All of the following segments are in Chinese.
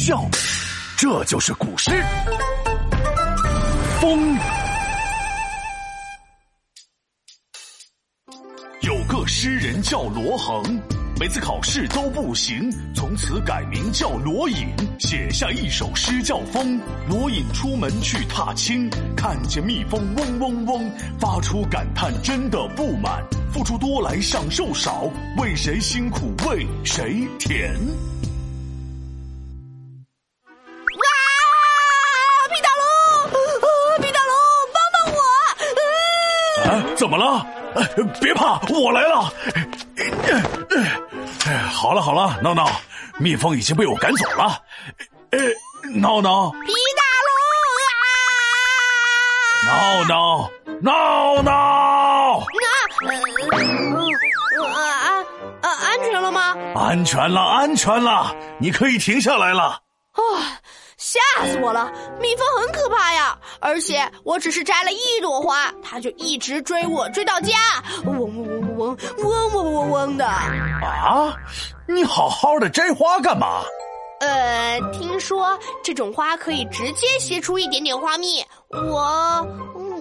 笑，这就是古诗。风有个诗人叫罗恒，每次考试都不行，从此改名叫罗隐，写下一首诗叫《风》。罗隐出门去踏青，看见蜜蜂嗡嗡嗡，发出感叹：真的不满，付出多来享受少，为谁辛苦为谁甜？别怕，我来了。好了好了，闹闹，蜜蜂已经被我赶走了。呃，闹闹，皮大龙啊！闹闹，闹闹！啊，安啊，安全了吗？安全了，安全了，你可以停下来了。啊！吓死我了！蜜蜂很可怕呀，而且我只是摘了一朵花，它就一直追我，追到家，嗡嗡嗡嗡嗡嗡嗡嗡嗡的。啊！你好好的摘花干嘛？呃，听说这种花可以直接吸出一点点花蜜，我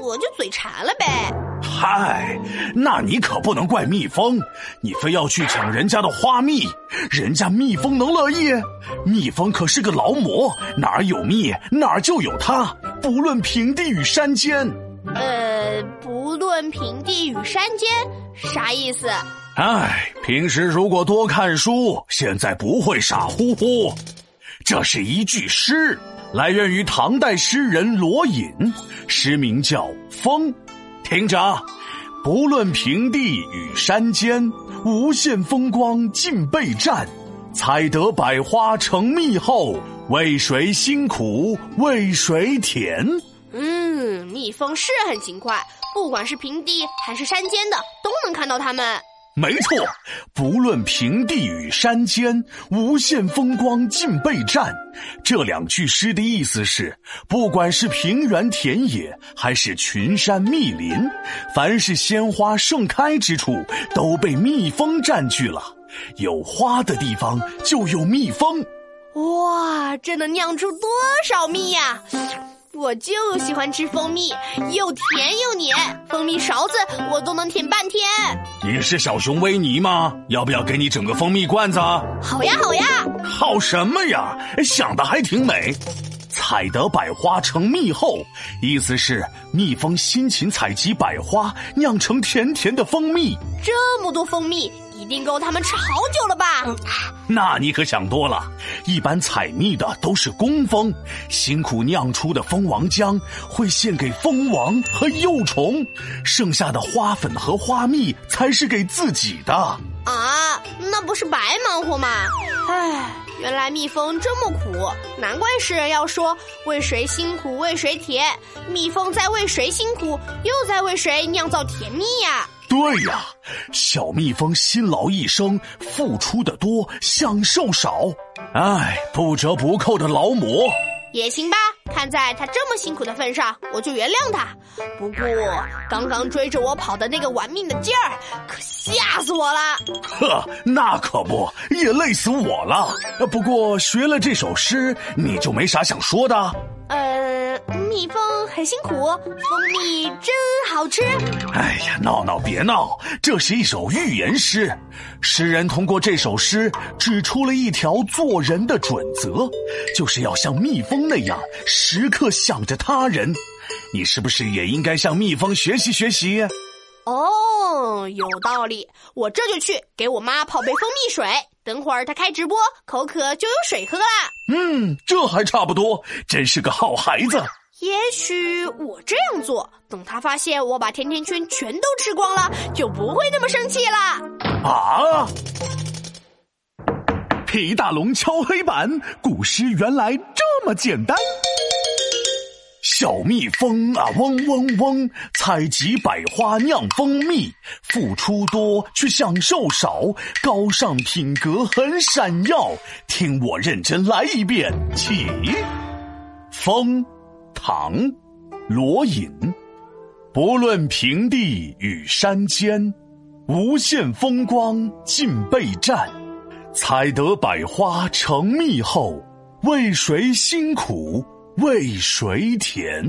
我就嘴馋了呗。嗨，那你可不能怪蜜蜂，你非要去抢人家的花蜜，人家蜜蜂能乐意？蜜蜂可是个劳模，哪儿有蜜哪儿就有它，不论平地与山尖。呃，不论平地与山尖，啥意思？哎，平时如果多看书，现在不会傻乎乎。这是一句诗，来源于唐代诗人罗隐，诗名叫《风》。听着，不论平地与山尖，无限风光尽被占。采得百花成蜜后，为谁辛苦为谁甜？嗯，蜜蜂是很勤快，不管是平地还是山间的，都能看到它们。没错，不论平地与山尖，无限风光尽被占。这两句诗的意思是，不管是平原田野，还是群山密林，凡是鲜花盛开之处，都被蜜蜂占据了。有花的地方就有蜜蜂。哇，这能酿出多少蜜呀！我就喜欢吃蜂蜜，又甜又黏，蜂蜜勺子我都能舔半天。你是小熊维尼吗？要不要给你整个蜂蜜罐子？好呀好呀。好什么呀？想的还挺美。采得百花成蜜后，意思是蜜蜂辛勤采集百花，酿成甜甜的蜂蜜。这么多蜂蜜。一定够他们吃好久了吧？那你可想多了。一般采蜜的都是工蜂，辛苦酿出的蜂王浆会献给蜂王和幼虫，剩下的花粉和花蜜才是给自己的。啊，那不是白忙活吗？唉，原来蜜蜂这么苦，难怪诗人要说为谁辛苦为谁甜。蜜蜂在为谁辛苦，又在为谁酿造甜蜜呀？对呀，小蜜蜂辛劳一生，付出的多，享受少，唉，不折不扣的劳模。也行吧，看在他这么辛苦的份上，我就原谅他。不过，刚刚追着我跑的那个玩命的劲儿，可吓死我了。呵，那可不，也累死我了。不过学了这首诗，你就没啥想说的？呃，蜜蜂很辛苦，蜂蜜真好吃。哎呀，闹闹别闹，这是一首寓言诗。诗人通过这首诗指出了一条做人的准则，就是要像蜜蜂那样时刻想着他人。你是不是也应该向蜜蜂学习学习？哦，有道理，我这就去给我妈泡杯蜂蜜水。等会儿他开直播，口渴就有水喝啦。嗯，这还差不多，真是个好孩子。也许我这样做，等他发现我把甜甜圈全都吃光了，就不会那么生气了。啊！皮大龙敲黑板，古诗原来这么简单。小蜜蜂啊，嗡嗡嗡，采集百花酿蜂蜜，付出多却享受少，高尚品格很闪耀。听我认真来一遍，起。风，唐，罗隐。不论平地与山尖，无限风光尽被占。采得百花成蜜后。为谁辛苦为谁甜？